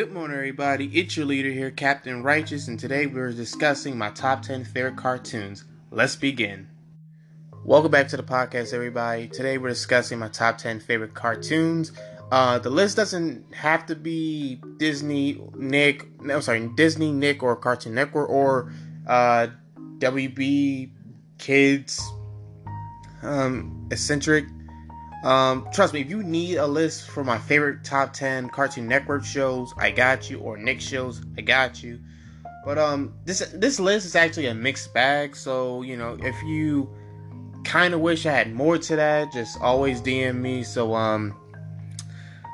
Good morning, everybody. It's your leader here, Captain Righteous, and today we're discussing my top 10 favorite cartoons. Let's begin. Welcome back to the podcast, everybody. Today we're discussing my top 10 favorite cartoons. Uh, the list doesn't have to be Disney, Nick, no, sorry, Disney, Nick, or Cartoon Network, or uh, WB Kids, um, Eccentric. Um, trust me, if you need a list for my favorite top 10 Cartoon Network shows, I got you, or Nick shows, I got you. But um, this this list is actually a mixed bag. So you know, if you kind of wish I had more to that, just always DM me. So um,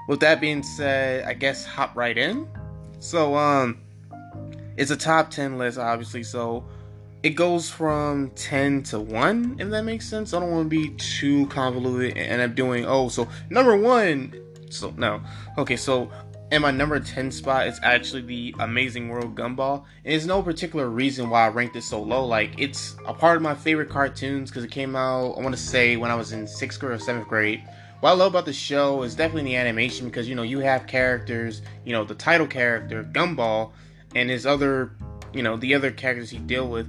with that being said, I guess hop right in. So um, it's a top 10 list, obviously. So it goes from 10 to 1 if that makes sense. I don't want to be too convoluted and end up doing oh so number one so no. Okay so in my number 10 spot is actually the amazing world gumball. And there's no particular reason why i ranked it so low. Like it's a part of my favorite cartoons because it came out i want to say when i was in sixth grade or seventh grade. What I love about the show is definitely the animation because you know you have characters, you know the title character Gumball, and his other, you know the other characters he deal with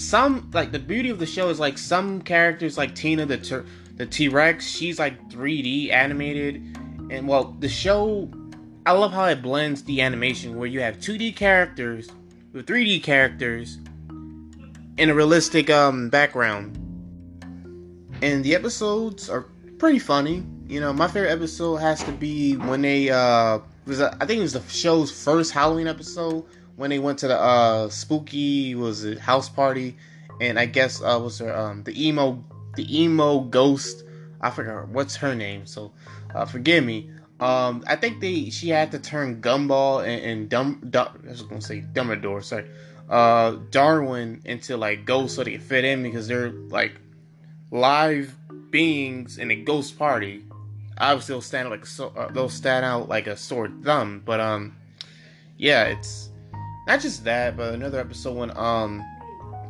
some like the beauty of the show is like some characters like Tina the the T Rex, she's like 3D animated, and well the show, I love how it blends the animation where you have 2D characters with 3D characters in a realistic um background, and the episodes are pretty funny. You know, my favorite episode has to be when they uh was a, I think it was the show's first Halloween episode when they went to the uh spooky was it house party? And I guess uh was her um the emo the emo ghost I forgot what's her name? So uh forgive me. Um I think they she had to turn Gumball and, and Dum, Dum I was gonna say Dumbledore sorry. Uh Darwin into like ghosts so they fit in because they're like live beings in a ghost party. Obviously they'll stand out like so uh, they'll stand out like a sore thumb but um yeah it's not just that, but another episode when um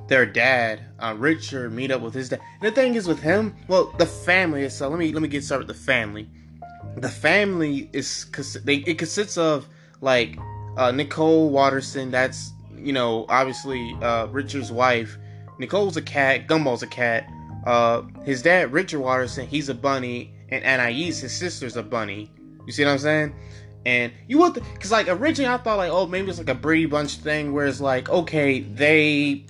their dad, uh, Richard, meet up with his dad. And the thing is with him, well, the family so. Let me let me get started with the family. The family is they it consists of like uh, Nicole Watterson. That's you know obviously uh, Richard's wife. Nicole's a cat. Gumball's a cat. Uh, his dad, Richard Watterson, he's a bunny, and Anais, his sister's a bunny. You see what I'm saying? And you would, because like originally I thought like, oh, maybe it's like a Brady Bunch thing where it's like, okay, they,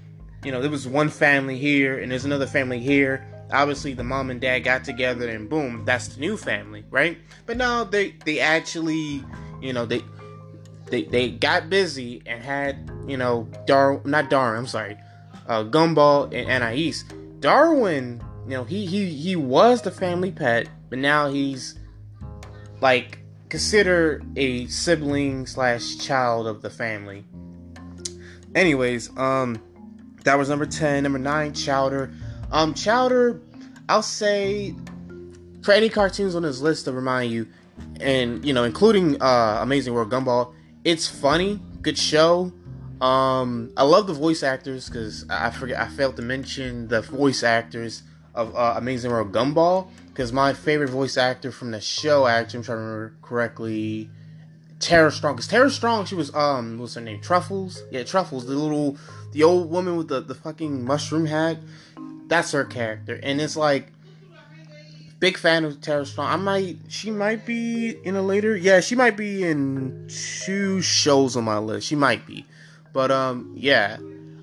you know, there was one family here and there's another family here. Obviously, the mom and dad got together and boom, that's the new family, right? But no, they they actually, you know, they they they got busy and had, you know, Dar not Darwin, I'm sorry, uh, Gumball and Anais. Darwin, you know, he he he was the family pet, but now he's like consider a sibling slash child of the family. Anyways, um, that was number ten. Number nine, Chowder. Um, Chowder, I'll say for any cartoons on this list to remind you, and you know, including uh, Amazing World Gumball, it's funny, good show. Um, I love the voice actors because I forget I failed to mention the voice actors of uh, Amazing World Gumball because my favorite voice actor from the show, actually, I'm trying to remember correctly, Tara Strong. Because Tara Strong, she was um, what's her name? Truffles. Yeah, Truffles, the little, the old woman with the the fucking mushroom hat. That's her character, and it's like, big fan of Tara Strong. I might, she might be in a later, yeah, she might be in two shows on my list. She might be, but um, yeah,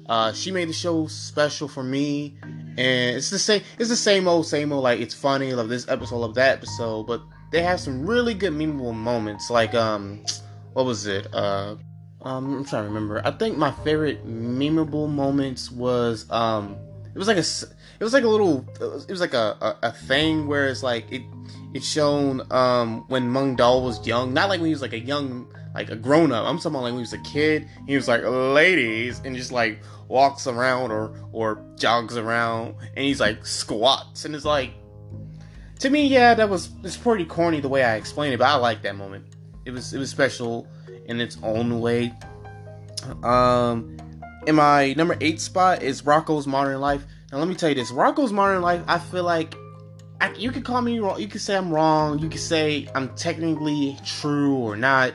uh, she made the show special for me, and it's the same. It's the same old, same old. Like it's funny. Love this episode, love that episode. But they have some really good memorable moments. Like um, what was it? Uh, um, I'm trying to remember. I think my favorite memorable moments was um, it was like a, it was like a little, it was, like a, a, a thing where it's like it, it's shown um when Mung Daal was young, not like when he was like a young like a grown up. I'm talking about like when he was a kid. He was like ladies and just like walks around or or jogs around and he's like squats and it's like to me yeah that was it's pretty corny the way I explained it but I like that moment. It was it was special in its own way. Um in my number eight spot is Rocko's Modern Life. Now let me tell you this: Rocko's Modern Life. I feel like I, you could call me wrong. You could say I'm wrong. You could say I'm technically true or not.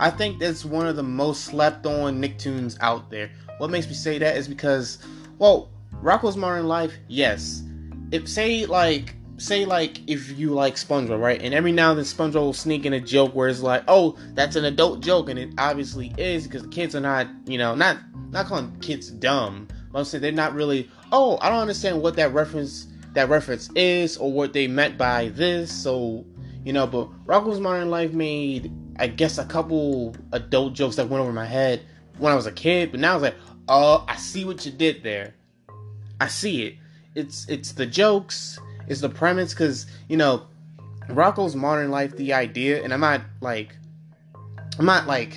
I think that's one of the most slept on Nicktoons out there. What makes me say that is because, well, Rocko's Modern Life, yes. If say like say like if you like SpongeBob, right? And every now and then SpongeBob will sneak in a joke where it's like, oh, that's an adult joke, and it obviously is because the kids are not, you know, not not calling kids dumb. But I'm saying they're not really. Oh, I don't understand what that reference that reference is or what they meant by this. So you know, but Rocko's Modern Life made, I guess, a couple adult jokes that went over my head when I was a kid. But now I was like, oh, I see what you did there. I see it. It's it's the jokes is the premise because you know Rocko's Modern Life, the idea, and I'm not like, I'm not like,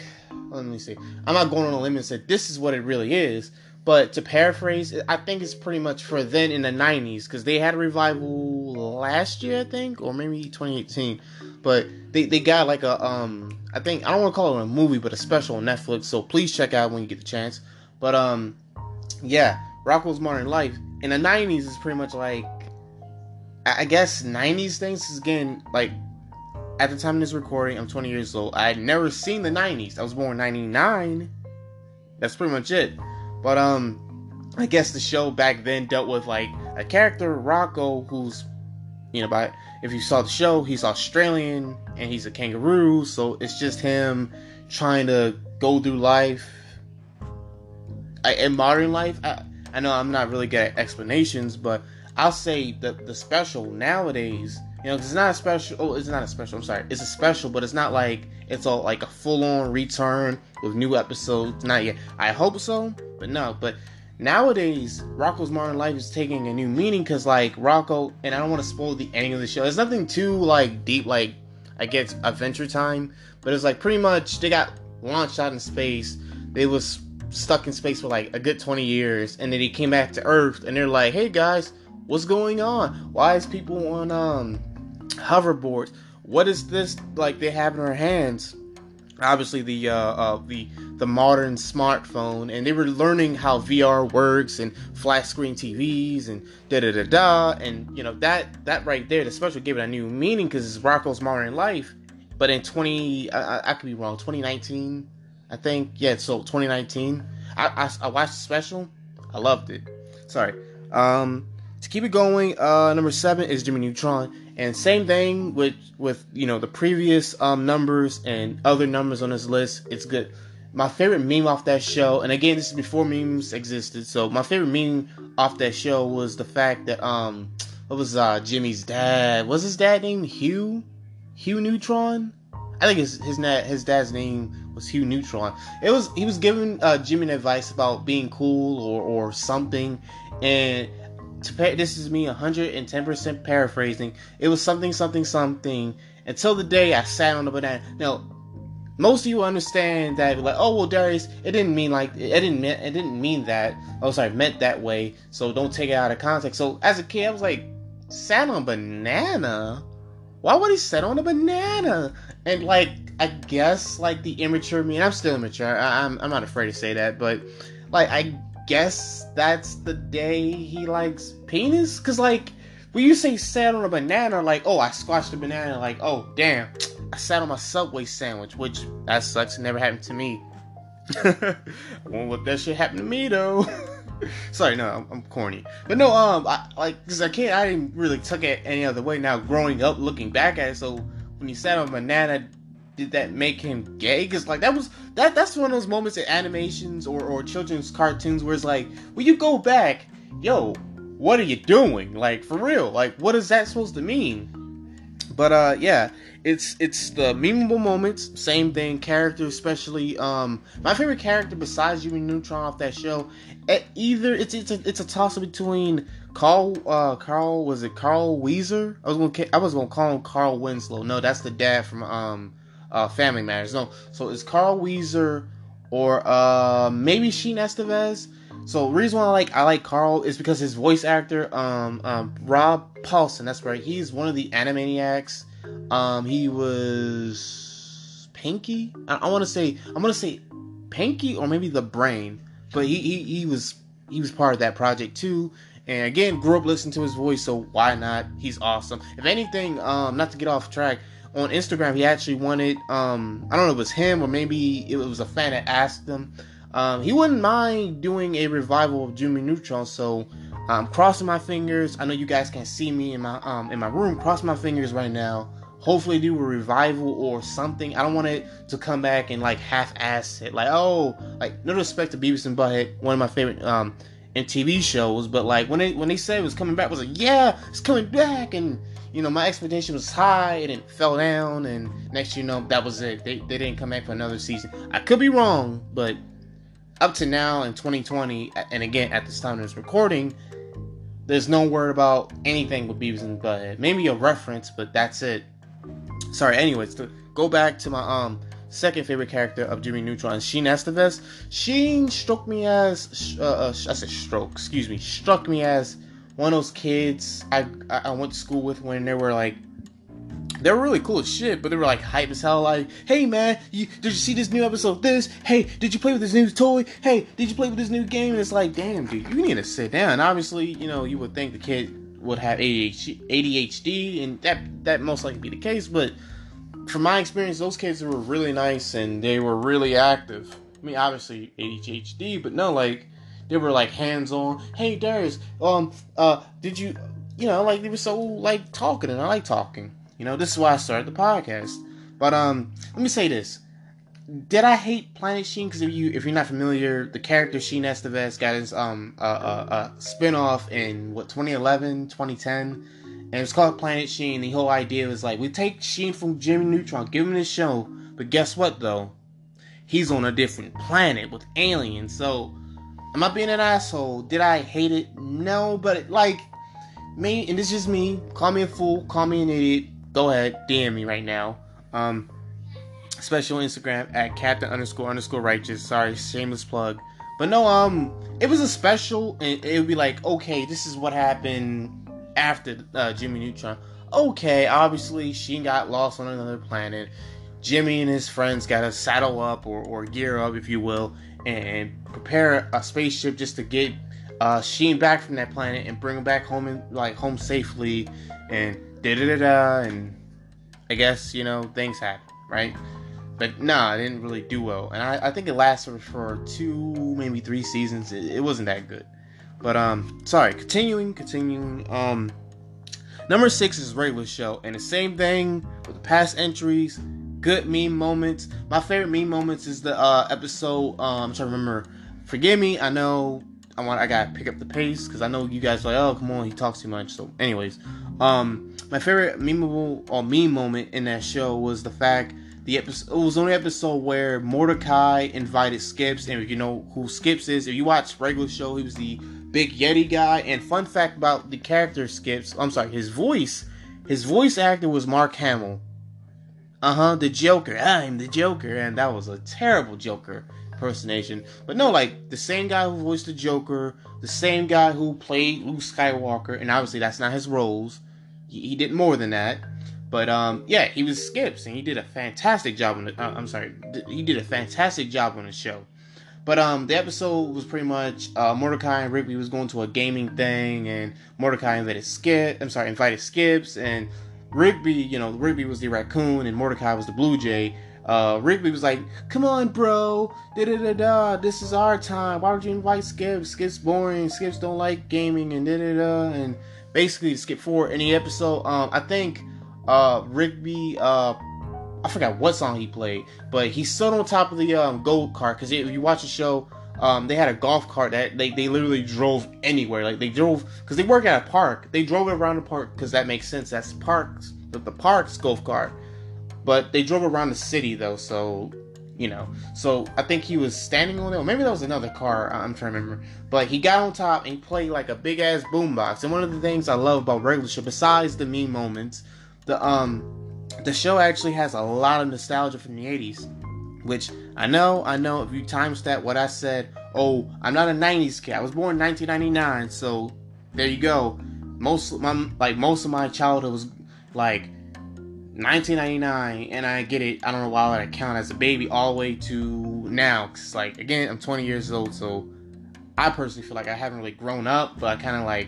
let me see, I'm not going on a limb and say this is what it really is. But to paraphrase, I think it's pretty much for then in the 90s because they had a revival last year, I think, or maybe 2018. But they, they got like a um I think I don't want to call it a movie, but a special on Netflix. So please check out when you get the chance. But um yeah, Rockwell's Modern Life in the 90s is pretty much like I guess 90s things is again like at the time of this recording, I'm 20 years old. I had never seen the 90s. I was born 99. That's pretty much it. But um I guess the show back then dealt with like a character Rocko, who's you know by if you saw the show, he's Australian and he's a kangaroo, so it's just him trying to go through life. I, in modern life, I, I know I'm not really good at explanations, but I'll say the the special nowadays, you know, it's not a special. Oh, it's not a special. I'm sorry, it's a special, but it's not like it's all like a full on return with new episodes. Not yet. I hope so, but no. But nowadays, Rocko's Modern Life is taking a new meaning because like Rocko, and I don't want to spoil the ending of the show. There's nothing too like deep, like I guess Adventure Time, but it's like pretty much they got launched out in space. They was stuck in space for like a good 20 years, and then they came back to Earth, and they're like, "Hey guys." What's going on? Why is people on um hoverboards? What is this like they have in their hands? Obviously the uh, uh the the modern smartphone and they were learning how VR works and flat screen TVs and da da da da and you know that that right there the special gave it a new meaning because it's Rocko's Modern Life. But in 20 I, I, could be wrong 2019 I think. Yeah so 2019 I, I, I watched the special. I loved it. Sorry. Um to keep it going, uh, number seven is Jimmy Neutron, and same thing with with you know the previous um, numbers and other numbers on this list. It's good. My favorite meme off that show, and again, this is before memes existed. So my favorite meme off that show was the fact that um, what was uh Jimmy's dad? Was his dad named Hugh? Hugh Neutron? I think his his, dad his dad's name was Hugh Neutron. It was he was giving uh, Jimmy advice about being cool or or something, and to pay, this is me 110% paraphrasing. It was something, something, something until the day I sat on the banana. Now, most of you understand that, like, oh well, Darius, it didn't mean like it didn't mean it didn't mean that. Oh, sorry, meant that way. So don't take it out of context. So as a kid, I was like, sat on banana. Why would he sit on a banana? And like, I guess like the immature me, and I'm still immature. I, I'm I'm not afraid to say that, but like I guess that's the day he likes penis? Cause like when you say sat on a banana, like, oh I squashed a banana, like, oh damn, I sat on my subway sandwich, which that sucks, never happened to me. I won't let that shit happen to me though. Sorry, no, I'm, I'm, corny. But no, um, I, like, cause I can't, I didn't really took it any other way. Now, growing up, looking back at it, so when you sat on a banana, did that make him gay? Because like that was that that's one of those moments in animations or or children's cartoons where it's like, when you go back, yo, what are you doing? Like for real, like what is that supposed to mean? But uh, yeah, it's it's the memeable moments. Same thing, character especially um, my favorite character besides Jimmy Neutron off that show. Either it's it's a, it's a toss up between Carl uh Carl was it Carl Wheezer? I was gonna I was gonna call him Carl Winslow. No, that's the dad from um uh, Family Matters. No, so it's Carl Wheezer or uh, maybe Sheen Estevez. So reason why I like I like Carl is because his voice actor, um, um, Rob Paulsen. That's right. He's one of the Animaniacs. Um, he was Pinky. I, I want to say I'm gonna say Pinky or maybe the Brain, but he, he he was he was part of that project too. And again, grew up listening to his voice, so why not? He's awesome. If anything, um, not to get off track, on Instagram he actually wanted um I don't know if it was him or maybe it was a fan that asked him. Um he wouldn't mind doing a revival of Jimmy Neutron so I'm crossing my fingers I know you guys can't see me in my um in my room crossing my fingers right now. Hopefully do a revival or something. I don't want it to come back and like half-ass it. Like oh like no respect to Beavis and Butthead one of my favorite um TV shows, but like when they when they said it was coming back, I was like, yeah, it's coming back, and you know my expectation was high, and it fell down, and next you know that was it. They they didn't come back for another season. I could be wrong, but up to now in 2020, and again at this time of this recording, there's no word about anything with Beavis and Butthead. Maybe a reference, but that's it. Sorry. Anyways, to go back to my um second favorite character of Jimmy Neutron, Sheen Estevez. Sheen struck me as, uh, uh, I said stroke, excuse me, struck me as one of those kids I, I went to school with when they were like, they were really cool as shit, but they were like hype as hell. Like, hey man, you, did you see this new episode? This, hey, did you play with this new toy? Hey, did you play with this new game? And it's like, damn, dude, you need to sit down. Obviously, you know, you would think the kid would have ADHD, and that that most likely be the case, but from my experience, those kids were really nice and they were really active. I mean, obviously ADHD, but no, like they were like hands on. Hey, Darius, um, uh, did you, you know, like they were so like talking, and I like talking. You know, this is why I started the podcast. But um, let me say this: Did I hate Planet Sheen? Because if you if you're not familiar, the character Sheen Estevez got his um a uh, uh, uh, off in what 2011, 2010 and it's called Planet Sheen. The whole idea was like we take Sheen from Jimmy Neutron, give him this show, but guess what though? He's on a different planet with aliens. So, am I being an asshole? Did I hate it? No, but like me, and this is me. Call me a fool. Call me an idiot. Go ahead, DM me right now. Um, special Instagram at Captain underscore underscore righteous. Sorry, shameless plug. But no, um, it was a special, and it would be like, okay, this is what happened after uh, Jimmy Neutron. Okay, obviously she got lost on another planet. Jimmy and his friends got to saddle up or, or gear up, if you will, and prepare a spaceship just to get uh, Sheen back from that planet and bring him back home and like home safely. And da da da. And I guess you know things happen, right? But nah, it didn't really do well. And I, I think it lasted for two, maybe three seasons. It, it wasn't that good. But um, sorry. Continuing, continuing. Um, number six is regular show, and the same thing with the past entries. Good meme moments. My favorite meme moments is the uh episode. Um, I'm trying to remember. Forgive me. I know I want. I gotta pick up the pace because I know you guys are like, oh come on, he talks too much. So, anyways, um, my favorite memeable or meme moment in that show was the fact the episode it was the only episode where Mordecai invited Skips, and you know who Skips is, if you watch regular show, he was the big Yeti guy. And fun fact about the character Skips, I'm sorry, his voice, his voice actor was Mark Hamill. Uh huh, the Joker. I'm the Joker, and that was a terrible Joker impersonation. But no, like the same guy who voiced the Joker, the same guy who played Luke Skywalker, and obviously that's not his roles. He, he did more than that. But um, yeah, he was Skips, and he did a fantastic job on the. Uh, I'm sorry, he did a fantastic job on the show. But um, the episode was pretty much uh, Mordecai and Rigby was going to a gaming thing, and Mordecai invited Skip. I'm sorry, invited Skips, and Rigby, you know, Rigby was the raccoon, and Mordecai was the blue jay. Uh, Rigby was like, "Come on, bro, da da da da. This is our time. Why would you invite Skips? Skips boring. Skips don't like gaming, and da da da." And basically, skip forward any episode, um, I think uh, Rigby uh I forgot what song he played, but he stood on top of the um, gold cart because if you watch the show, um, they had a golf cart that they, they literally drove anywhere. Like they drove because they work at a park. They drove around the park because that makes sense. That's parks the, the park's golf cart, but they drove around the city though. So you know, so I think he was standing on it, or maybe that was another car. I'm trying to remember. But he got on top and played like a big ass boombox. And one of the things I love about regular show, besides the meme moments, the um the show actually has a lot of nostalgia from the 80s which I know, I know if you timestamp what I said, oh, I'm not a 90s kid. I was born in 1999, so there you go. Most my like most of my childhood was like 1999 and I get it. I don't know why I count as a baby all the way to now cuz like again, I'm 20 years old, so I personally feel like I haven't really grown up, but I kind of like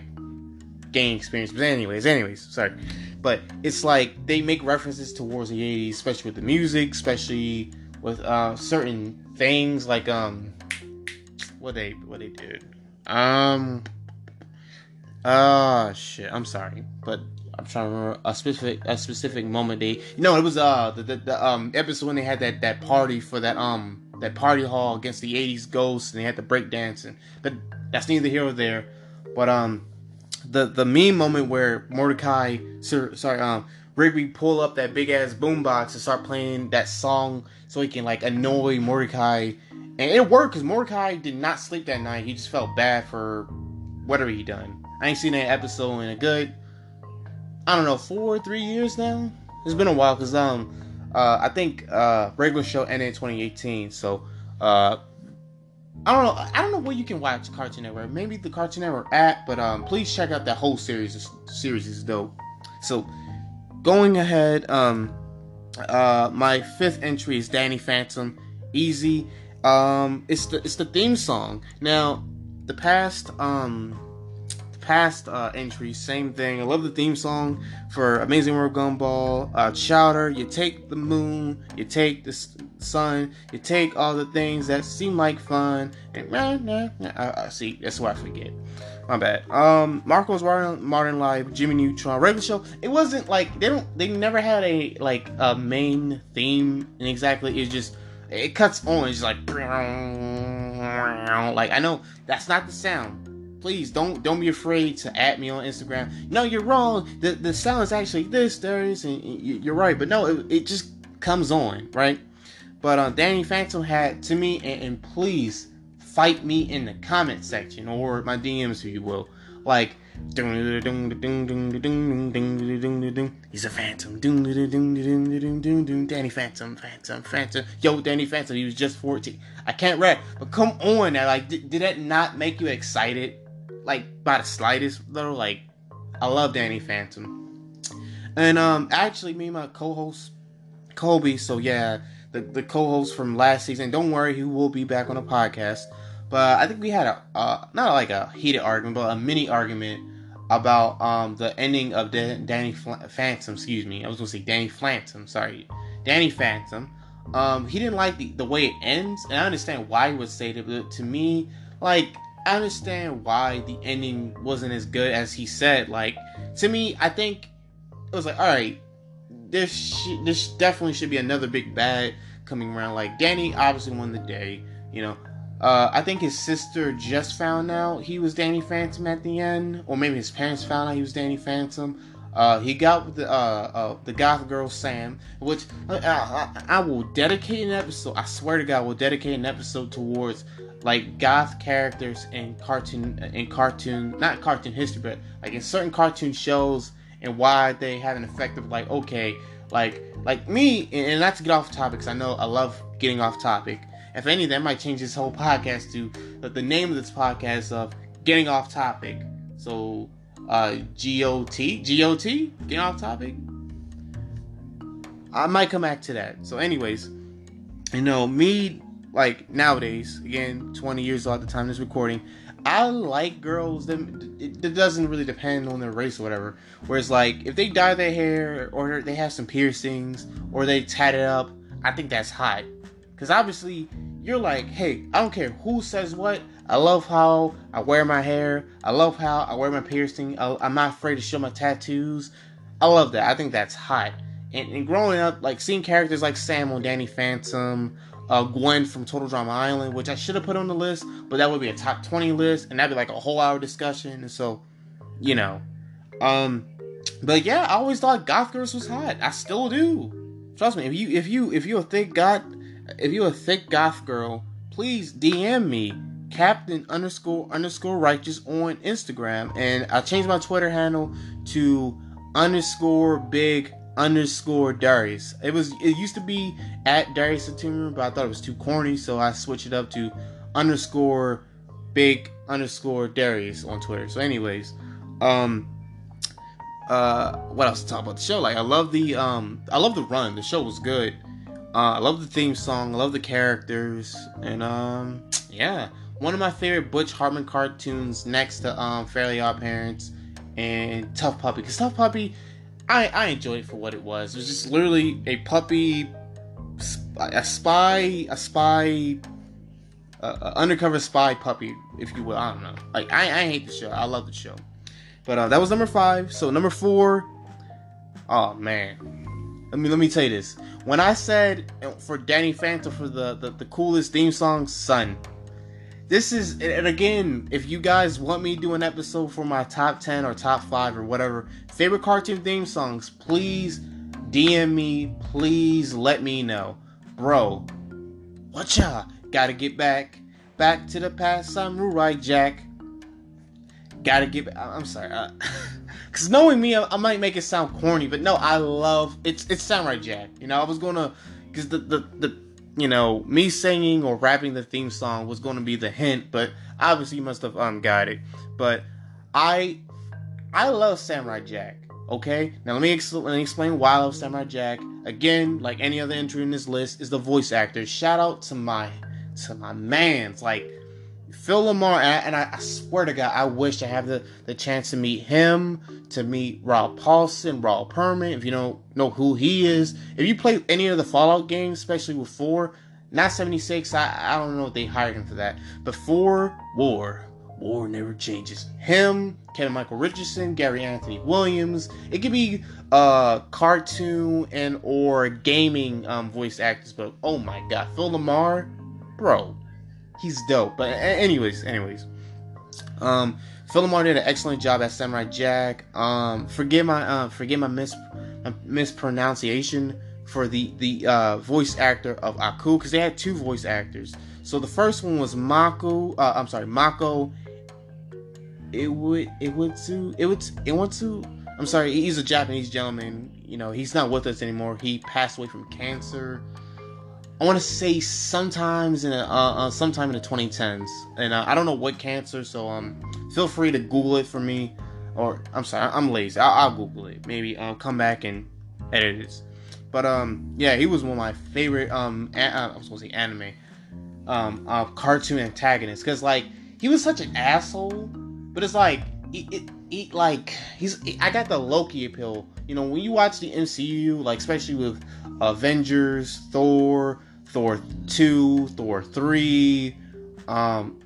gain experience. But anyways, anyways, sorry. But it's like they make references towards the 80s, especially with the music, especially with uh, certain things like um what they what they did. Um uh shit, I'm sorry. But I'm trying to remember a specific a specific moment they you no it was uh the, the, the um episode when they had that that party for that um that party hall against the 80s ghosts and they had the break dancing but that's neither here or there but um the the meme moment where Mordecai Sir sorry um Rigby pull up that big ass boombox and start playing that song so he can like annoy Mordecai and it worked because Mordecai did not sleep that night he just felt bad for whatever he done I ain't seen that episode in a good I don't know four three years now it's been a while because um uh, I think uh, regular show ended in 2018, so uh, I don't know. I don't know where you can watch Cartoon Network. Maybe the Cartoon Network app, but um, please check out that whole series. This series is dope. So, going ahead, um, uh, my fifth entry is Danny Phantom. Easy. Um, it's the it's the theme song. Now, the past um the past uh, entry, same thing. I love the theme song for Amazing World Gumball, uh, Chowder. You take the moon, you take the sun, you take all the things that seem like fun, and nah, nah, nah. Uh, see, that's what I forget. My bad. Um, Marco's Modern, Modern Life, Jimmy Neutron, regular show. It wasn't like they don't. They never had a like a main theme, and exactly it's just it cuts on. It's like like I know that's not the sound please don't don't be afraid to add me on Instagram. No, you're wrong. The the sound is actually this, there's, and you're right. But no, it, it just comes on, right? But uh, Danny Phantom had to me, and, and please fight me in the comment section or my DMs, if you will. Like, he's a phantom. Danny Phantom, Phantom, Phantom. Yo, Danny Phantom, he was just 14. I can't rap, but come on now. Like, did, did that not make you excited? like by the slightest little. Like I love Danny Phantom, and um actually me and my co-host Kobe. So yeah, the the co-host from last season. Don't worry, he will be back on the podcast. But I think we had a uh, not like a heated argument, but a mini argument about um the ending of the Danny Fl- Phantom. Excuse me, I was gonna say Danny Phantom. Sorry, Danny Phantom. Um, he didn't like the, the way it ends, and I understand why he would say that. But to me, like I understand why the ending wasn't as good as he said. Like to me, I think it was like, all right, this sh- this definitely should be another big bad coming around. Like Danny obviously won the day, you know. Uh, I think his sister just found out he was Danny Phantom at the end, or maybe his parents found out he was Danny Phantom. Uh, he got with the uh, uh, the goth girl Sam, which I, I, I, will dedicate an episode. I swear to God, will dedicate an episode towards like goth characters in cartoon in cartoon not cartoon history but like in certain cartoon shows and why they have an effect of like okay like like me and not to get off topic because i know i love getting off topic. If any that might change this whole podcast to the name of this podcast of getting off topic. So uh got got getting off topic? I might come back to that. So anyways you know me like nowadays, again, 20 years old at the time of this recording, I like girls that it, it, doesn't really depend on their race or whatever. Whereas, like, if they dye their hair or they have some piercings or they tat it up, I think that's hot. Because obviously, you're like, hey, I don't care who says what. I love how I wear my hair. I love how I wear my piercing. I, am not afraid to show my tattoos. I love that. I think that's hot. And, and growing up, like seeing characters like Sam on Danny Phantom uh, Gwen from Total Drama Island, which I should have put on the list, but that would be a top 20 list, and that'd be like a whole hour discussion. And so, you know, um, but yeah, I always thought Goth Girls was hot. I still do. Trust me, if you if you if you're a thick goth, if you're a thick goth girl, please DM me Captain underscore underscore righteous on Instagram, and I changed my Twitter handle to underscore big underscore Darius. It was it used to be at Darius the Saturn, but I thought it was too corny, so I switched it up to underscore big underscore Darius on Twitter. So, anyways, um, uh, what else to talk about the show? Like, I love the um, I love the run. The show was good. Uh, I love the theme song. I love the characters, and um, yeah, one of my favorite Butch Hartman cartoons next to um, Fairly Odd Parents and T.U.F.F. Puppy. Because T.U.F.F. Puppy, I I enjoyed it for what it was. It was just literally a puppy, a spy, a spy, uh, undercover spy puppy, if you will. I don't know. Like I I hate the show. I love the show. But uh, that was number five. So number four, oh man, let me let me tell you this. When I said for Danny Phantom for the, the, the coolest theme song, Son. This is and again, if you guys want me to do an episode for my top ten or top five or whatever favorite cartoon theme songs, please DM me. Please let me know, bro. What ya? Gotta get back, back to the past. I'm right, Jack. Gotta get. I'm sorry. Uh, Cause knowing me, I, might make it sound corny, but no, I love it's it's Samurai Jack. You know, I was gonna, cause the the the you know me singing or rapping the theme song was gonna be the hint, but obviously you must have um got it. But I I love Samurai Jack. Okay, now let me, ex- let me explain why I love Samurai Jack. Again, like any other entry in this list, is the voice actor. Shout out to my to my man's like Phil LaMarr, and I, I, swear to God, I wish I have the, the chance to meet him, to meet Rob Paulsen, Ron Perlman. If you don't know who he is, if you play any of the Fallout games, especially with 4, not 76, I, I don't know if they hired him for that, 4, War. War never changes. Him, Kevin Michael Richardson, Gary Anthony Williams. It could be uh cartoon and or gaming um voice actors, but oh my god, Phil LaMarr, bro, he's dope. But anyways, anyways, um, Phil LaMarr did an excellent job as Samurai Jack. Um, forgive my uh, forgive my mis mispronunciation for the the uh, voice actor of Aku because they had two voice actors. So the first one was Mako. Uh, I'm sorry, Mako. It would it would to it would it went to. I'm sorry, he's a Japanese gentleman. You know, he's not with us anymore. He passed away from cancer. I want to say sometimes in a, uh, uh, sometime in the 2010s, and uh, I don't know what cancer. So um, feel free to Google it for me, or I'm sorry, I'm lazy. I'll, I'll Google it. Maybe I'll come back and edit it. But um, yeah, he was one of my favorite um, a- uh, I was supposed to say anime, um, uh, cartoon antagonists because like he was such an asshole, but it's like it, it like he's I got the Loki appeal. You know, when you watch the MCU, like especially with Avengers, Thor, Thor 2, Thor 3, um,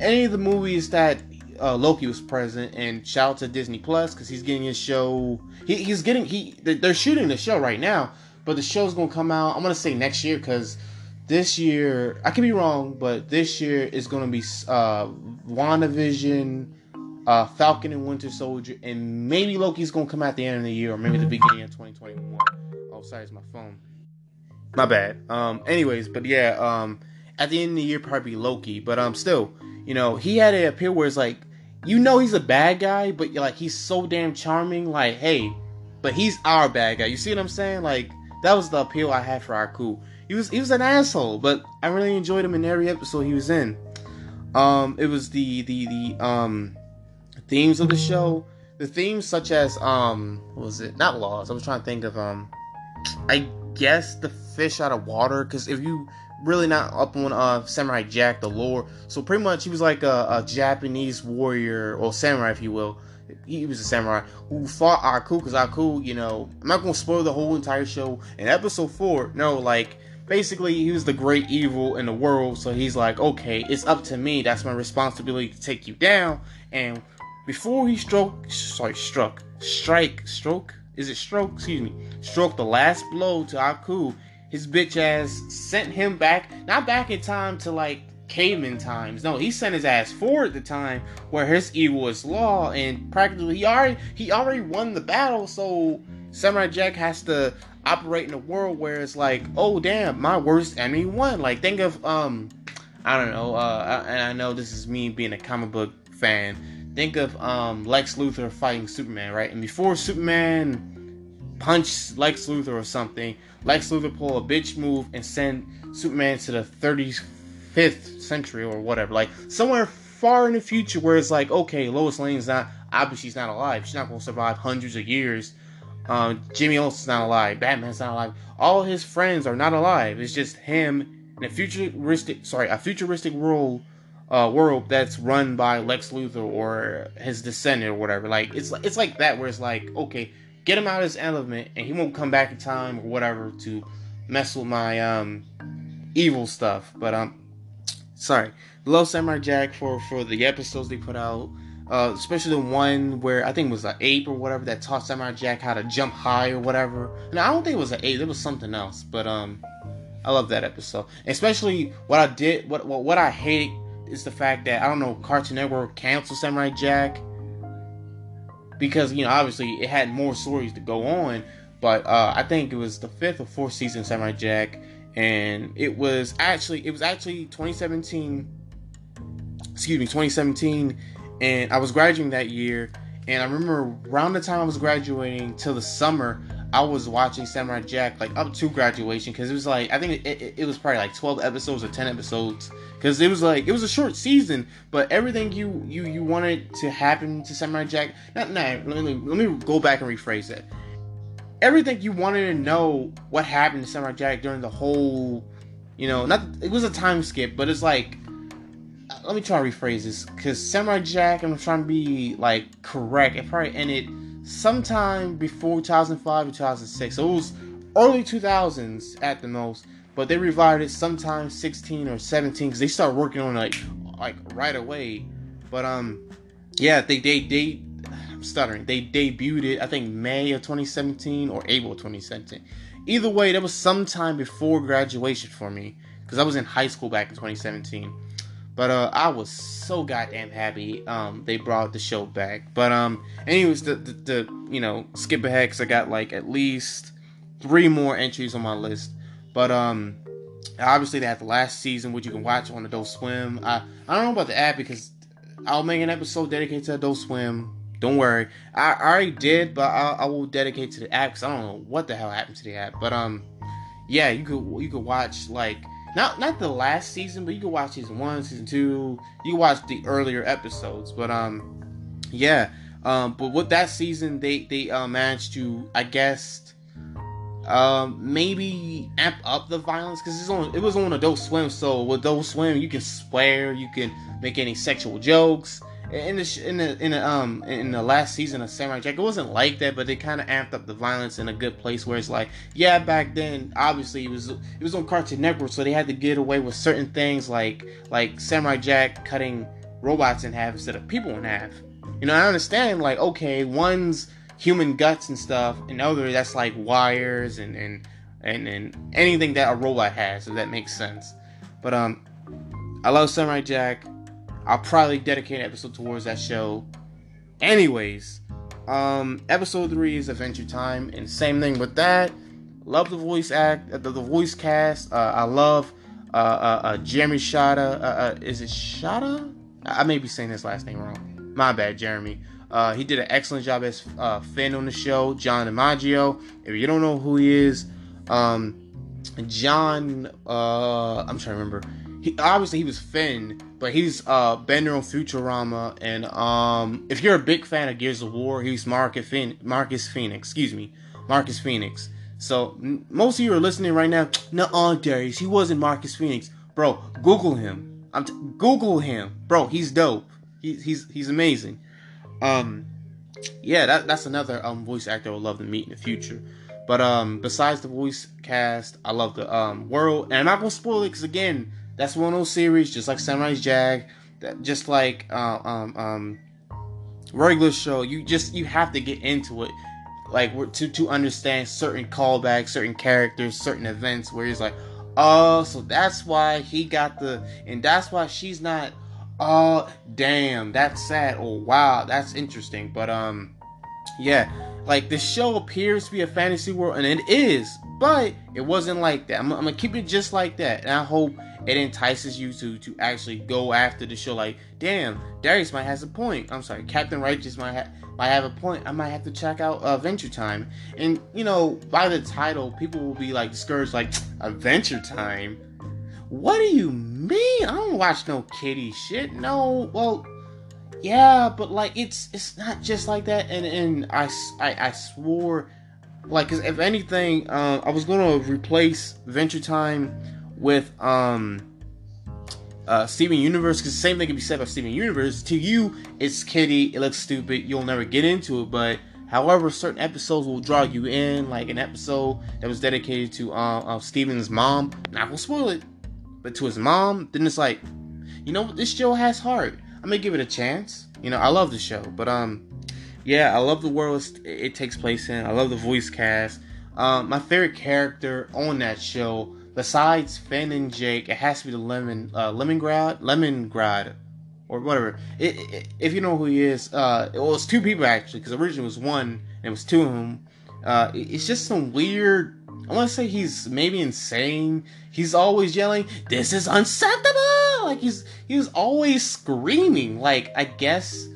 any of the movies that uh, Loki was present, and shout out to Disney Plus because he's getting his show. He, he's getting he they're shooting the show right now, but the show's gonna come out. I'm gonna say next year because this year I could be wrong, but this year is gonna be uh, WandaVision, uh, Falcon and Winter Soldier, and maybe Loki's gonna come out the end of the year or maybe the beginning of 2021. Oh, sorry, it's my phone. My bad. Um, anyways, but yeah, um, at the end of the year, probably Loki. But um, still, you know, he had a appeal where it's like, you know, he's a bad guy, but like he's so damn charming. Like, hey, but he's our bad guy. You see what I'm saying? Like that was the appeal I had for Aku. He was he was an asshole, but I really enjoyed him in every episode he was in. Um, it was the the the um themes of the show. The themes such as um, what was it? Not laws. I was trying to think of um, I guess the fish out of water because if you really not up on uh samurai jack the lore so pretty much he was like a, a, japanese warrior or samurai if you will. He was a samurai who fought aku because aku you know i'm not gonna spoil the whole entire show. In episode four no like basically he was the great evil in the world so he's like okay it's up to me. That's my responsibility to take you down. And before he struck sorry struck strike stroke? Is it stroke? Excuse me. Stroke the last blow to aku his bitch ass sent him back, not back in time to like caveman times. No, he sent his ass forward the time where his evil is law, and practically he already he already won the battle. So Samurai Jack has to operate in a world where it's like, oh damn, my worst enemy won. Like think of um, I don't know, uh, and I know this is me being a comic book fan. Think of um Lex Luthor fighting Superman, right? And before Superman punched Lex Luthor or something, Lex Luthor pull a bitch move and send Superman to the 35th century or whatever, like somewhere far in the future where it's like, okay, Lois Lane's not obviously she's not alive. She's not gonna survive hundreds of years. Um, Jimmy Olsen's not alive. Batman's not alive. All his friends are not alive. It's just him in a futuristic, sorry, a futuristic world uh, world that's run by Lex Luthor or his descendant or whatever. Like it's it's like that where it's like okay, get him out of his element and he won't come back in time or whatever to mess with my um evil stuff. But um, sorry, love Samurai Jack for for the episodes they put out. Uh, especially the one where I think it was an ape or whatever that taught Samurai Jack how to jump high or whatever. And I don't think it was an ape; it was something else. But um, I love that episode. Especially what I did, what what, what I hate is the fact that I don't know Cartoon Network canceled Samurai Jack because you know obviously it had more stories to go on. But uh, I think it was the fifth or fourth season Samurai Jack, and it was actually it was actually 2017. Excuse me, 2017, and I was graduating that year. And I remember around the time I was graduating till the summer, I was watching Samurai Jack like up to graduation because it was like I think it, it, it, was probably like twelve episodes or ten episodes because it was like it was a short season, but everything you you you wanted to happen to Samurai Jack. Not not let me let me go back and rephrase that. Everything you wanted to know what happened to Samurai Jack during the whole, you know, not it was a time skip, but it's like let me try to rephrase this because Samurai Jack. I'm trying to be like correct. It probably ended sometime before 2005 or 2006. So it was early 2000s at the most, but they revived it sometime 16 or 17 because they started working on it like like right away. But um, yeah, they they they I'm stuttering. They debuted it I think May of 2017 or April 2017. Either way, that was sometime before graduation for me because I was in high school back in 2017. But uh, I was so goddamn happy um, they brought the show back. But um, anyways, the, the, the you know skip ahead because I got like at least three more entries on my list. But um, obviously they had the last season, which you can watch on Adult Swim. I I don't know about the app because I'll make an episode dedicated to Adult Swim. Don't worry, I, I already did, but I, I will dedicate to the app because I don't know what the hell happened to the app. But um, yeah, you could you could watch like not not the last season, but you can watch season one, season two. You watch the earlier episodes. But um, yeah. Um, but with that season, they they uh, managed to, I guess, um, maybe amp up the violence because it's on. It was on Adult Swim, so with Adult Swim, you can swear, you can make any sexual jokes in the in the in the um in the last season of Samurai Jack, it wasn't like that, but they kind of amped up the violence in a good place where it's like, yeah, back then, obviously it was it was on Cartoon Network, so they had to get away with certain things like like Samurai Jack cutting robots in half instead of people in half. You know, I understand like okay, one's human guts and stuff, and other that's like wires and and and and anything that a robot has, if that makes sense. But um, I love Samurai Jack. I'll probably dedicate an episode towards that show. Anyways, um, episode three is Adventure Time, and same thing with that. Love the voice act, uh, the, the voice cast. Uh, I love uh, uh, uh Jeremy Shada. Uh, is it Shada? I may be saying his last name wrong. My bad, Jeremy. Uh, he did an excellent job as uh, Finn on the show. John DiMaggio. If you don't know who he is, um, John. uh, I'm trying to remember. He obviously he was Finn but he's uh Bender on Futurama, and um if you're a big fan of Gears of War, he's Marcus Phoenix, Marcus Phoenix, excuse me, Marcus Phoenix. So n- most of you are listening right now. No, uh, Darius, he wasn't Marcus Phoenix, bro. Google him. I'm t- Google him, bro. He's dope. He's he's he's amazing. Um, yeah, that that's another um voice actor I would love to meet in the future. But um, besides the voice cast, I love the um world, and I'm not gonna spoil it because again, that's one of those series, just like Samurai Jack, that just like uh, um um regular show. You just you have to get into it, like to to understand certain callbacks, certain characters, certain events. Where he's like, oh, so that's why he got the, and that's why she's not. Oh, damn, that's sad. Oh, wow, that's interesting. But um, yeah, like the show appears to be a fantasy world, and it is, but it wasn't like that. I'm, I'm gonna keep it just like that, and I hope it entices you to to actually go after the show. Like, damn, Darius might has a point. I'm sorry, Captain Righteous might have might have a point. I might have to check out Adventure Time. And you know, by the title, people will be like discouraged, like Adventure Time. What do you mean? I don't watch no kitty shit. No, well, yeah, but like it's it's not just like that. And and I I, I swore, like, if anything, uh, I was gonna replace Venture Time with um uh, Steven Universe, because the same thing can be said about Steven Universe. To you, it's kiddie, it looks stupid, you'll never get into it. But however, certain episodes will draw you in, like an episode that was dedicated to uh, uh, Steven's mom. Not gonna spoil it, but to his mom, then it's like, you know, this show has heart. I'm gonna give it a chance. You know, I love the show, but um, yeah, I love the world it takes place in. I love the voice cast. Um, my favorite character on that show, besides Finn and Jake, it has to be the Lemon uh, Lemongrab Lemongrab or whatever. It, it, if you know who he is, uh, well, it's two people actually, because originally it was one and it was two of them. Uh, it's just some weird. I want to say he's maybe insane. He's always yelling, "This is unacceptable!" Like he's he was always screaming. Like I guess,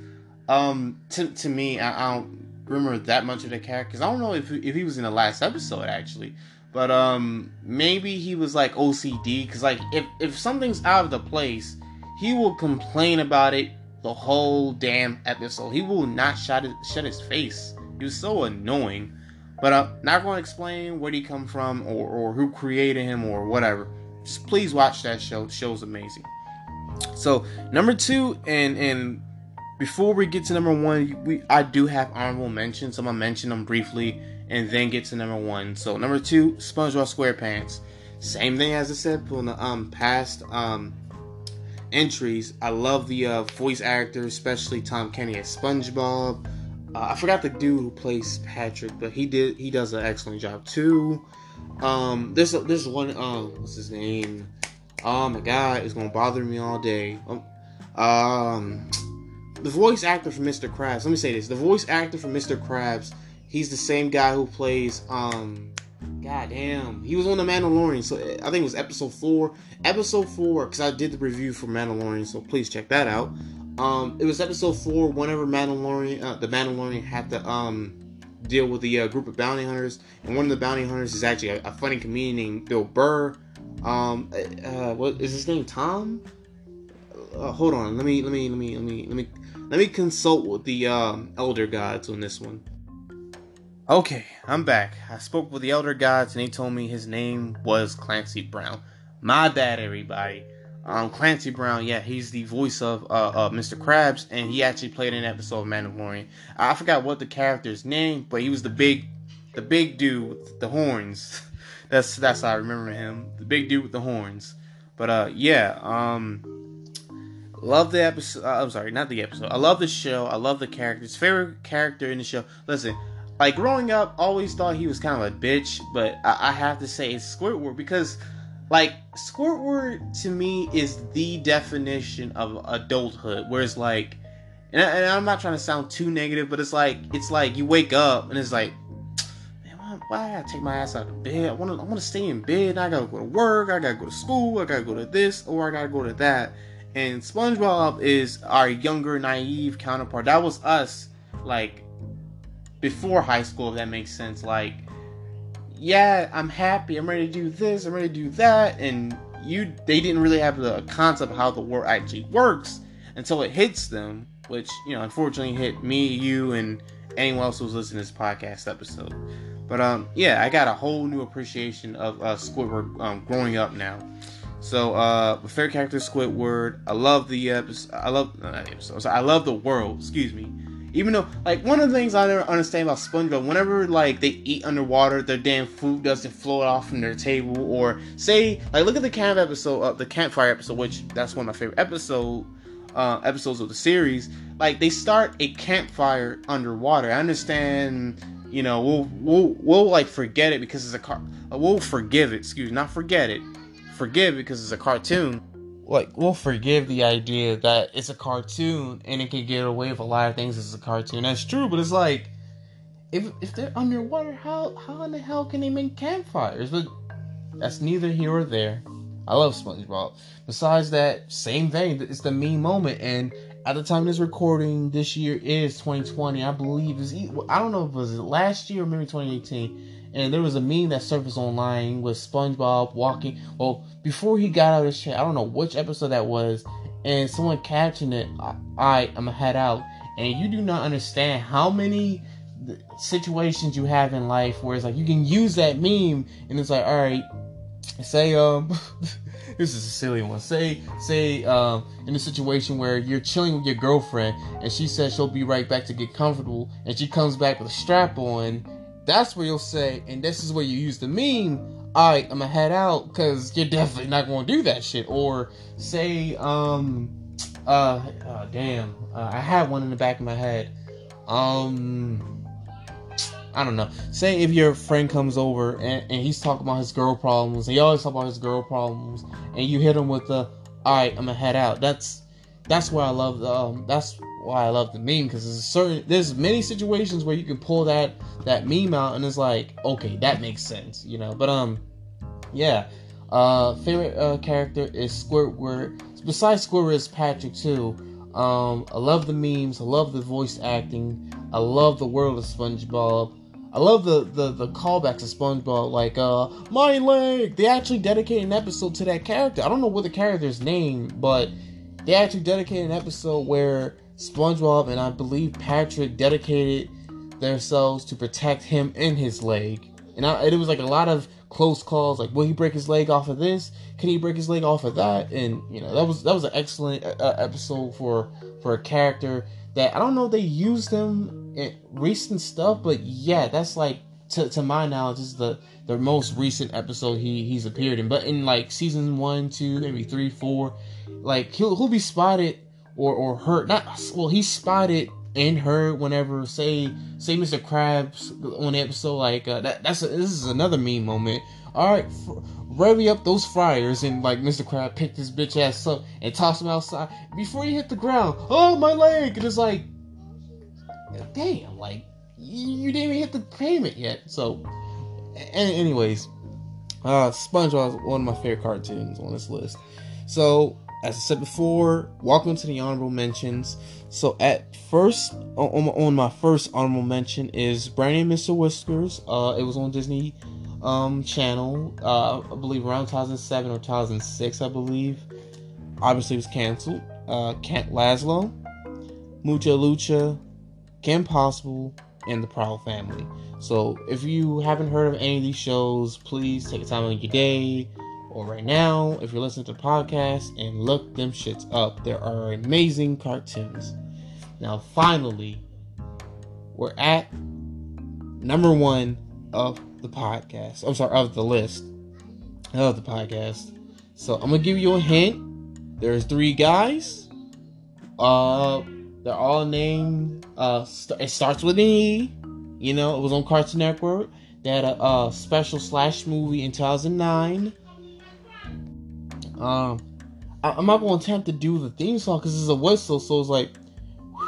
um, to to me, I, I don't remember that much of the character because I don't know if if he was in the last episode actually. But um, maybe he was like OCD because like if if something's out of the place, he will complain about it the whole damn episode. He will not shut his, shut his face. He was so annoying. But I'm uh, not going to explain where he come from or, or who created him or whatever. Just please watch that show. The show's amazing. So number two, and and before we get to number one, we I do have honorable mentions. I'm gonna mention them briefly and then get to number one. So number two, SpongeBob SquarePants. Same thing as I said from the um past um entries. I love the uh, voice actor, especially Tom Kenny as SpongeBob. Uh, I forgot the dude who plays Patrick, but he did he does an excellent job too. Um, there's a, there's one um what's his name? Oh my god, it's gonna bother me all day. Um, um the voice actor for Mr. Krabs. Let me say this: the voice actor for Mr. Krabs, he's the same guy who plays um. God damn, he was on the Mandalorian. So I think it was episode four. Episode four, because I did the review for Mandalorian, so please check that out. Um, it was episode four. Whenever Mandalorian, uh, the Mandalorian had to um deal with the uh, group of bounty hunters, and one of the bounty hunters is actually a, a funny comedian named Bill Burr. Um, uh, uh what is his name? Tom. Uh, hold on. Let me let me let me let me let me let me consult with the um, elder gods on this one. Okay, I'm back. I spoke with the elder gods and they told me his name was Clancy Brown. My bad, everybody. Um, Clancy Brown, yeah, he's the voice of uh, uh, Mr. Krabs, and he actually played an episode of Mandalorian. I forgot what the character's name, but he was the big, the big dude with the horns. that's that's how I remember him, the big dude with the horns. But uh, yeah, um, Love the episode. Uh, I'm sorry, not the episode. I love the show. I love the characters. Favorite character in the show. Listen, like growing up, always thought he was kind of a bitch, but I, I have to say it's Squidward because, like, Squidward to me is the definition of adulthood. Whereas, like, and, I, I'm not trying to sound too negative, but it's like it's like you wake up and it's like, man, why, why I gotta take my ass out of bed? I want to I want to stay in bed. I gotta go to work. I gotta go to school. I gotta go to this or I gotta go to that and SpongeBob is our younger, naive counterpart. That was us, like before high school, if that makes sense. Like, yeah, I'm happy. I'm ready to do this. I'm ready to do that. And you, they didn't really have the concept of how the world actually works until it hits them, which you know, unfortunately, hit me, you, and anyone else who's listening to this podcast episode. But um, yeah, I got a whole new appreciation of uh, Squidward um, growing up now. So, uh, fair character Squidward. I love the episode. I love not episode. I love the world. Excuse me. Even though, like, one of the things I never understand about SpongeBob, whenever like they eat underwater, their damn food doesn't float off from their table. Or say, like, look at the camp episode, uh, the campfire episode, which that's one of my favorite episode uh, episodes of the series. Like, they start a campfire underwater. I understand you know we'll we'll we'll like forget it because it's a car we'll forgive it excuse me, not forget it forgive it because it's a cartoon. Like we'll forgive the idea that it's a cartoon and it can get away with a lot of things as a cartoon. That's true, but it's like if if they're underwater, how how in the hell can they make campfires? But that's neither here or there. I love SpongeBob. Besides that, same thing. It's the meme moment, and at the time this recording, this year is 2020. I believe is I don't know if it was last year or maybe 2018 and there was a meme that surfaced online with SpongeBob walking. Well, before he got out of his chair, I don't know which episode that was, and someone captioned it. I, I am gonna head out, and you do not understand how many situations you have in life where it's like you can use that meme, and it's like, all right, say um, this is a silly one. Say, say, um, in a situation where you're chilling with your girlfriend and she says she'll be right back to get comfortable, and she comes back with a strap on. That's where you'll say, and this is where you use the meme. All right, I'm gonna head out because you're definitely not gonna do that shit. Or say, um, uh, uh damn, uh, I had one in the back of my head. Um I don't know. Say if your friend comes over and, and he's talking about his girl problems, he always talk about his girl problems, and you hit him with the, "All right, I'm gonna head out." That's that's why I love the um, that's why I love the meme because there's certain there's many situations where you can pull that that meme out and it's like, okay, that makes sense, you know. But um, yeah. Uh, favorite uh, character is Squidward. Besides Squidward, is Patrick too. Um, I love the memes. I love the voice acting. I love the world of SpongeBob. I love the, the, the callbacks to SpongeBob, like uh, my leg. They actually dedicated an episode to that character. I don't know what the character's name, but they actually dedicated an episode where SpongeBob and I believe Patrick dedicated themselves to protect him and his leg. And I, it was like a lot of close calls. Like, will he break his leg off of this? Can he break his leg off of that? And you know, that was that was an excellent uh, uh episode for for a character that I don't know they used him in recent stuff, but yeah, that's like to, to my knowledge, this is the the most recent episode he he's appeared in. But in like season one, two, maybe three, four, like he'll he'll be spotted or or hurt. Not well, he's spotted and hurt whenever say say Mr. Krabs on the episode like uh, that. That's a, this is another meme moment. All right, revvy up those fryers and like Mr. Crab picked his bitch ass up and tossed him outside before he hit the ground. Oh my leg! And it's like, damn, like you didn't even hit the payment yet. So, anyways, uh, SpongeBob is one of my favorite cartoons on this list. So, as I said before, welcome to the honorable mentions. So, at first, on, on my first honorable mention is Brand New Mr. Whiskers. Uh, it was on Disney um, channel, uh, I believe around 2007 or 2006, I believe. Obviously, it was canceled. Uh, Camp Lazlo, Mucha Lucha, Kim Possible, and the Proud Family. So, if you haven't heard of any of these shows, please take a time on your day or right now, if you're listening to the podcast, and look them shits up. There are amazing cartoons. Now, finally, we're at number one of the podcast. I'm sorry, of the list of the podcast. So I'm gonna give you a hint. There's three guys. Uh, they're all named. Uh, st- it starts with an E. You know, it was on Cartoon Network. They had a, a special slash movie in 2009. Um, I, am not gonna attempt to do the theme song because it's a whistle, so it's like,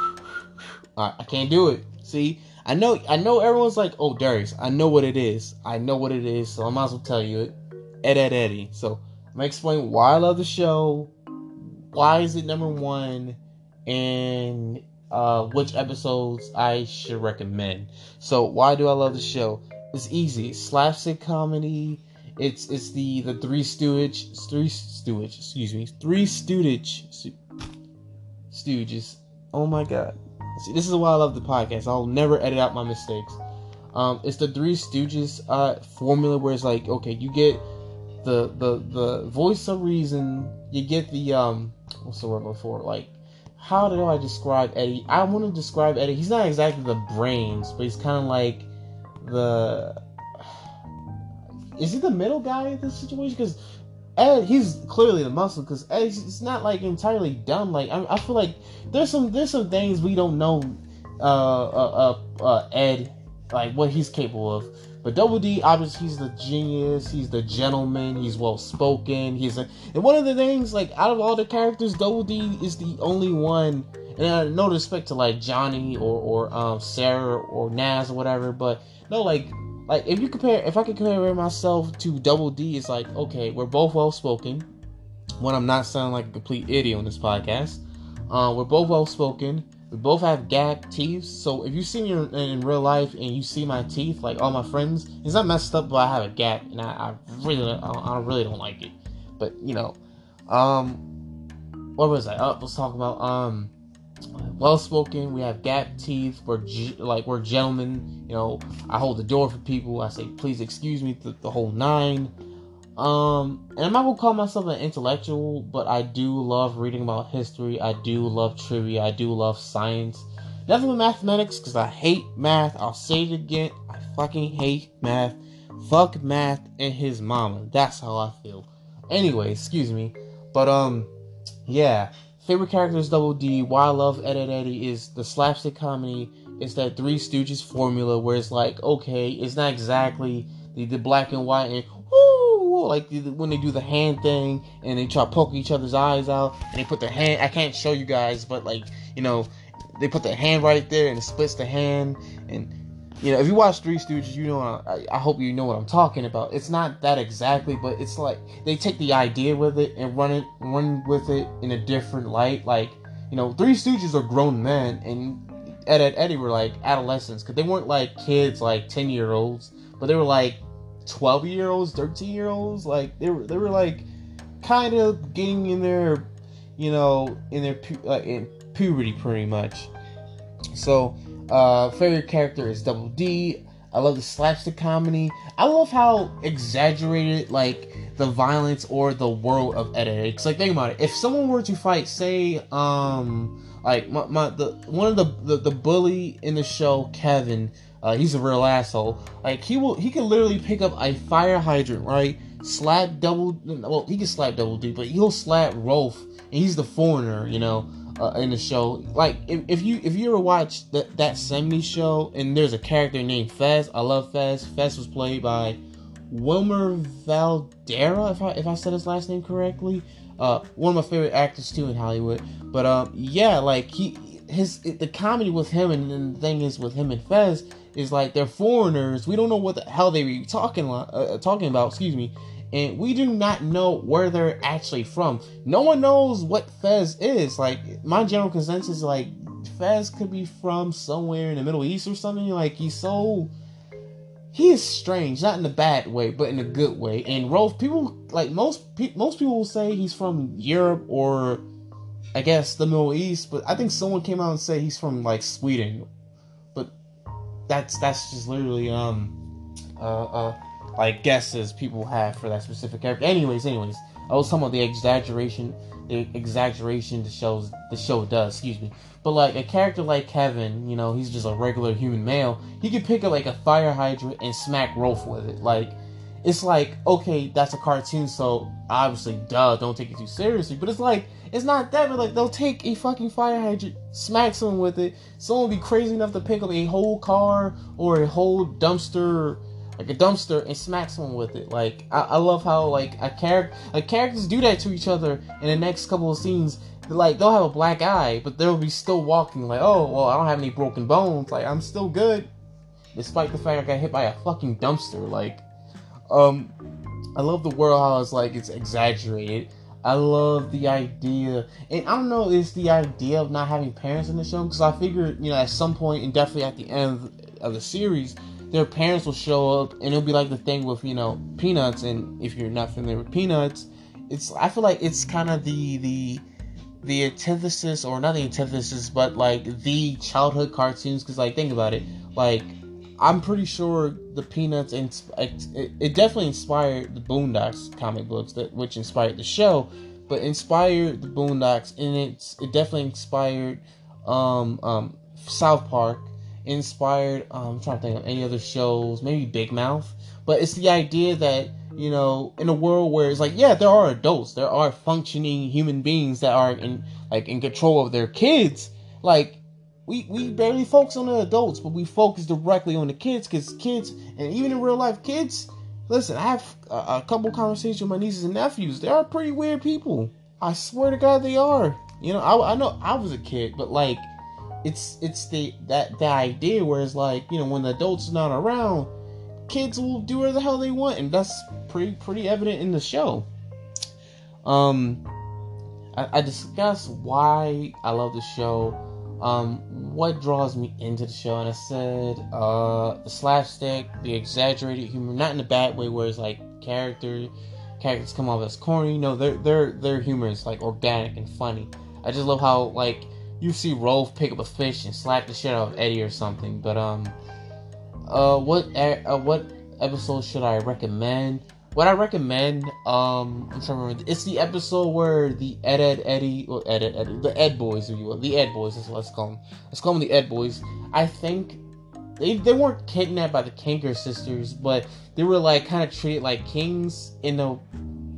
I can't do it. See, I know I know everyone's like, oh Darius, I know what it is. I know what it is, so I might as well tell you it. Ed Ed Eddy. So I'm gonna explain why I love the show, why is it number one, and uh, which episodes I should recommend. So why do I love the show? It's easy. Slapstick comedy. It's it's the the three stooge three stooge excuse me three stooge stooges. Oh my god. See, this is why I love the podcast. I'll never edit out my mistakes. Um, it's the Three Stooges uh, formula where it's like, okay, you get the the the voice of reason, you get the um, what's the word before? Like, how do I describe Eddie? I want to describe Eddie. He's not exactly the brains, but he's kind of like the. Is he the middle guy in this situation? Because Ed, he's clearly the muscle because Ed, it's not like entirely dumb. Like I, I, feel like there's some there's some things we don't know. Uh, uh, uh, uh, Ed, like what he's capable of. But Double D, obviously, he's the genius. He's the gentleman. He's well spoken. He's a, and one of the things, like out of all the characters, Double D is the only one. And uh, no respect to like Johnny or or um, Sarah or Nazz or whatever, but no, like like if you compare if I could compare myself to Double D, it's like okay, we're both well spoken. When I'm not sounding like a complete idiot on this podcast, uh, we're both well spoken. We both have gap teeth. So if you see me in, in, real life and you see my teeth, like all my friends, it's not messed up, but I have a gap, and I, I really, I, I really don't like it. But you know, um, what was I? Oh, let's talk about um well spoken. We have gap teeth. We're like we're gentlemen. You know, I hold the door for people. I say, please excuse me, the whole nine. Um, and I'm not gonna call myself an intellectual, but I do love reading about history. I do love trivia. I do love science. Nothing with mathematics, because I hate math. I'll say it again. I fucking hate math. Fuck math and his mama. That's how I feel. Anyway, excuse me. But, um, yeah. Favorite characters, Double D. Why I love Ed, Ed Eddy is the slapstick comedy. It's that Three Stooges formula where it's like, okay, it's not exactly the, the black and white and woo, like when they do the hand thing and they try to poke each other's eyes out and they put their hand. I can't show you guys, but like, you know, they put their hand right there and it splits the hand and you know if you watch Three Stooges, you know I, I, hope you know what I'm talking about. It's not that exactly, but it's like they take the idea with it and run it run with it in a different light. Like you know, Three Stooges are grown men and Ed, Ed Eddie were like adolescents because they weren't like kids like ten year olds, but they were like twelve year olds, thirteen year olds. Like they were they were like kind of getting in their you know in their pu- uh, in puberty pretty much. So, uh, favorite character is Double D. I love the slapstick comedy. I love how exaggerated like the violence or the world of editing. Cause like think about it. If someone were to fight, say, um, like my, my the one of the, the the bully in the show, Kevin. Uh, he's a real asshole. Like he will, he can literally pick up a fire hydrant, right? Slap double. Well, he can slap double D, but he'll slap Rolf, and he's the foreigner, you know uh, in the show. Like if, if you if you ever watch that that 70s show and there's a character named Fez, I love Fez. Fez was played by Wilmer Valderrama, if I if I said his last name correctly. Uh, one of my favorite actors too in Hollywood. But um, yeah, like he his the comedy with him and, and the thing is with him and Fez is like they're foreigners. We don't know what the hell they be talking uh, talking about. Excuse me and we do not know where they're actually from. No one knows what Fez is. Like my general consensus is like Fez could be from somewhere in the Middle East or something. Like he's so he is strange, not in a bad way, but in a good way. And Rolf, people like most pe- most people will say he's from Europe or I guess the Middle East, but I think someone came out and said he's from like Sweden. That's that's just literally um uh uh like guesses people have for that specific character. Anyways, anyways, I was talking about the exaggeration, the exaggeration the shows the show does. Excuse me. But like a character like Kevin, you know, he's just a regular human male. He could pick up like a fire hydrant and smack Rolf with it. Like it's like okay, that's a cartoon, so obviously, duh, don't take it too seriously. But it's like it's not that, but like they'll take a fucking fire hydrant, smack someone with it. Someone will be crazy enough to pick up a whole car or a whole dumpster like a dumpster and smack someone with it. Like I, I love how like a character like characters do that to each other in the next couple of scenes. Like they'll have a black eye, but they'll be still walking like, oh well, I don't have any broken bones. Like I'm still good, despite the fact I got hit by a fucking dumpster. Like, um, I love the world how it's like it's exaggerated. I love the idea, and I don't know, it's the idea of not having parents in the show because I figured, you know, at some point and definitely at the end of the series, their parents will show up and it'll be like the thing with you know peanuts and if you're not familiar with peanuts it's i feel like it's kind of the the the antithesis or not the antithesis but like the childhood cartoons because like think about it like i'm pretty sure the peanuts it, it definitely inspired the boondocks comic books that which inspired the show but inspired the boondocks and it's it definitely inspired um um south park inspired. Um, I'm trying to think of any other shows, maybe Big Mouth. But it's the idea that you know, in a world where it's like, yeah, there are adults, there are functioning human beings that are in like in control of their kids. Like we we barely focus on the adults, but we focus directly on the kids because kids, and even in real life, kids. Listen, I have a, a couple conversations with my nieces and nephews. They are pretty weird people. I swear to God, they are. You know, I, I know I was a kid, but like it's it's the that the idea where it's like you know when the adults are not around, kids will do whatever the hell they want, and that's pretty pretty evident in the show. Um, I, I discussed why I love the show, um, what draws me into the show, and I said uh the slapstick, the exaggerated humor, not in a bad way where it's like character characters come off as corny. No, their their their humor is like organic and funny. I just love how like you see Rolf pick up a fish and slap the shit out of Eddie or something. But um, uh, what uh, what episode should I recommend? What I recommend, um, I'm trying to remember. It's the episode where the Ed Ed Eddie, or Ed Ed the Ed Boys, if you will, the Ed Boys. What let's call them. Let's call them the Ed Boys. I think they they weren't kidnapped by the Kanker sisters, but they were like kind of treated like kings in a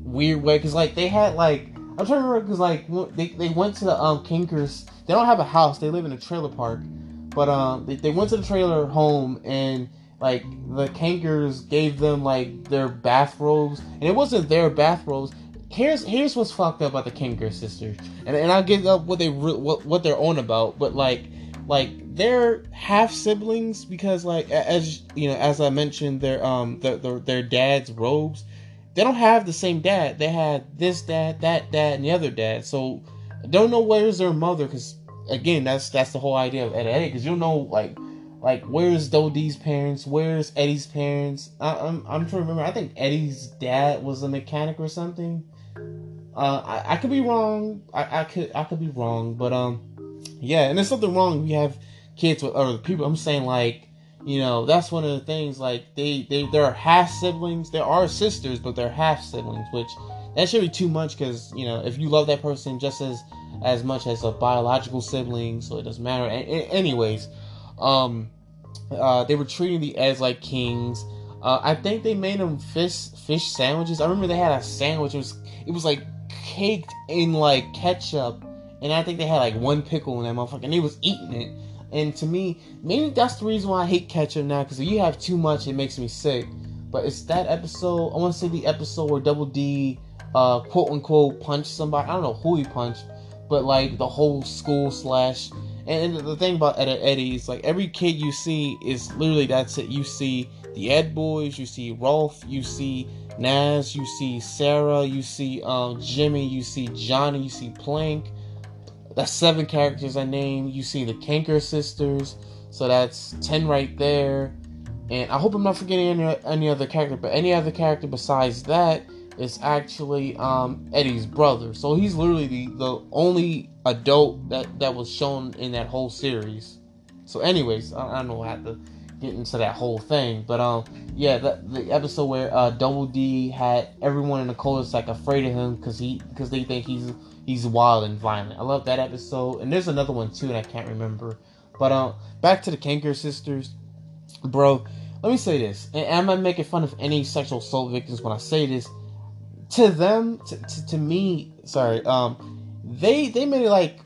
weird way. Cause like they had like I'm trying to remember because like they they went to the um Kankers. They don't have a house. They live in a trailer park, but um they, they went to the trailer home and like the Kankers gave them like their bathrobes, and it wasn't their bathrobes. Here's here's what's fucked up about the Kanker sisters, and and I'll get up what they what what they're on about, but like like they're half siblings because like as you know as I mentioned their um their, their, their dad's robes they don't have the same dad. They had this dad that dad and the other dad. So don't know where's their mother because again that's that's the whole idea of Ed Eddie because you don't know like like where's Dodie's parents where's Eddie's parents I, am I'm, I'm trying to remember I think Eddie's dad was a mechanic or something uh I, I could be wrong I, I could I could be wrong but um yeah, and there's something wrong We have kids with other people. I'm saying like, you know, that's one of the things. Like they they they're half siblings. There are sisters, but they're half siblings, which that should be too much because you know if you love that person just as as much as a biological sibling, so it doesn't matter. A- anyways, um, uh, they were treating the as like kings. Uh, I think they made them fish fish sandwiches. I remember they had a sandwich. It was it was like caked in like ketchup and I think they had like one pickle in that motherfucker, and they was eating it. And to me, maybe that's the reason why I hate ketchup now, because if you have too much, it makes me sick. But it's that episode. I want to say the episode where Double D, uh, quote unquote, punched somebody. I don't know who he punched, but like the whole school slash. And the thing about Ed Eddie is like every kid you see is literally that's it. You see the Ed boys, you see Rolf, you see Nazz, you see Sarah, you see um, Jimmy, you see Johnny, you see Plank, that's seven characters I named. You see the Kanker sisters, so that's ten right there. And I hope I'm not forgetting any, any other character, but any other character besides that is actually um, Eddie's brother. So he's literally the, the only adult that, that was shown in that whole series. So, anyways, I, I don't know. I have to get into that whole thing, but um, yeah, the, the episode where uh, Double D had everyone in the cul-de-sac afraid of him because he because they think he's he's wild and violent. I love that episode, and there's another one too, and I can't remember. But um, back to the Kanker sisters, bro. Let me say this, and I'm not making fun of any sexual assault victims when I say this. To them, to, to me, sorry, um, they they made it like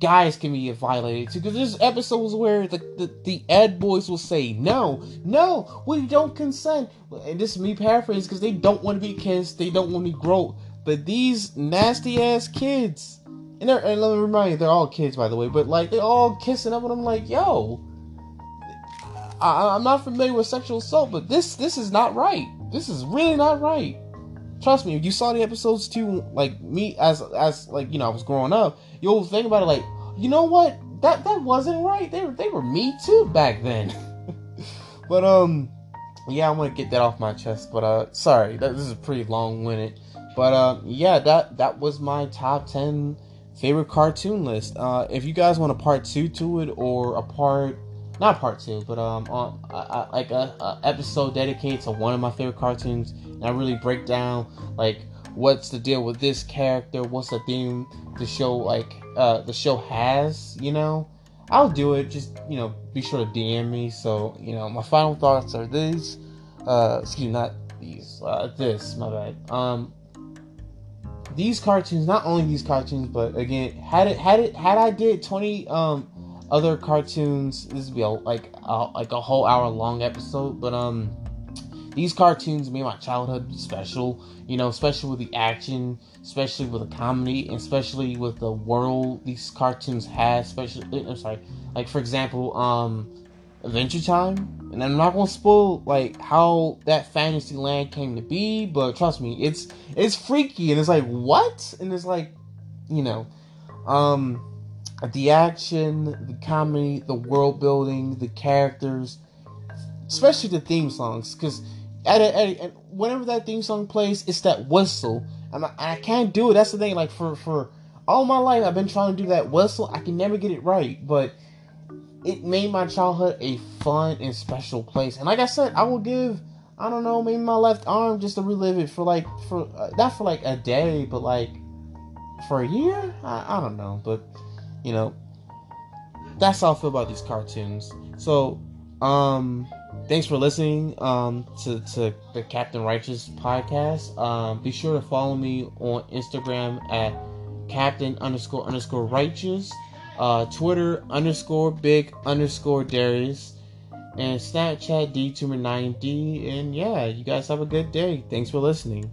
guys can be violated too. Because there's episodes where the, the, the Ed boys will say, no, no, we don't consent. And this is me paraphrasing because they don't want to be kissed, they don't want to grow. But these nasty ass kids, and, they're, and let me remind you, they're all kids, by the way, but like they're all kissing up, and I'm like, yo, I, I'm not familiar with sexual assault, but this this is not right. This is really not right. Trust me, if you saw the episodes too, like me as as like you know I was growing up, you'll think about it like, you know what, that that wasn't right. They were they were me too back then. but um, yeah, I want to get that off my chest. But uh, sorry, that, this is a pretty long winded. But uh, yeah, that that was my top ten favorite cartoon list. Uh, if you guys want a part two to it or a part not part two, but um, on uh, like a, a, episode dedicated to one of my favorite cartoons, I really break down like what's the deal with this character, what's the theme the show like uh the show has, you know. I'll do it. Just you know, be sure to DM me. So you know, my final thoughts are these. Uh, excuse me, not these. Uh, this, my bad. Um, these cartoons, not only these cartoons, but again, had it had it had I did twenty um other cartoons, this would be a, like a, like a whole hour long episode. But um, these cartoons made my childhood special. You know, especially with the action, especially with the comedy, and especially with the world these cartoons had. Especially, I'm sorry, like for example, um, Adventure Time. And I'm not gonna spoil like how that fantasy land came to be, but trust me, it's it's freaky and it's like what? And it's like, you know, um the action, the comedy, the world building, the characters, especially the theme songs, because at, whenever that theme song plays, it's that whistle, and I, I, can't do it. That's the thing. Like for for all my life, I've been trying to do that whistle. I can never get it right, but it made my childhood a fun and special place. And like I said, I will give I don't know, maybe my left arm just to relive it for like for uh, not for like a day, but like for a year. I, I don't know, but you know, that's how I feel about these cartoons. So, um, thanks for listening um to to the Captain Righteous podcast. Um, be sure to follow me on Instagram at Captain underscore underscore Righteous, uh, Twitter underscore Big underscore Darius and Snapchat D29D. And yeah, you guys have a good day. Thanks for listening.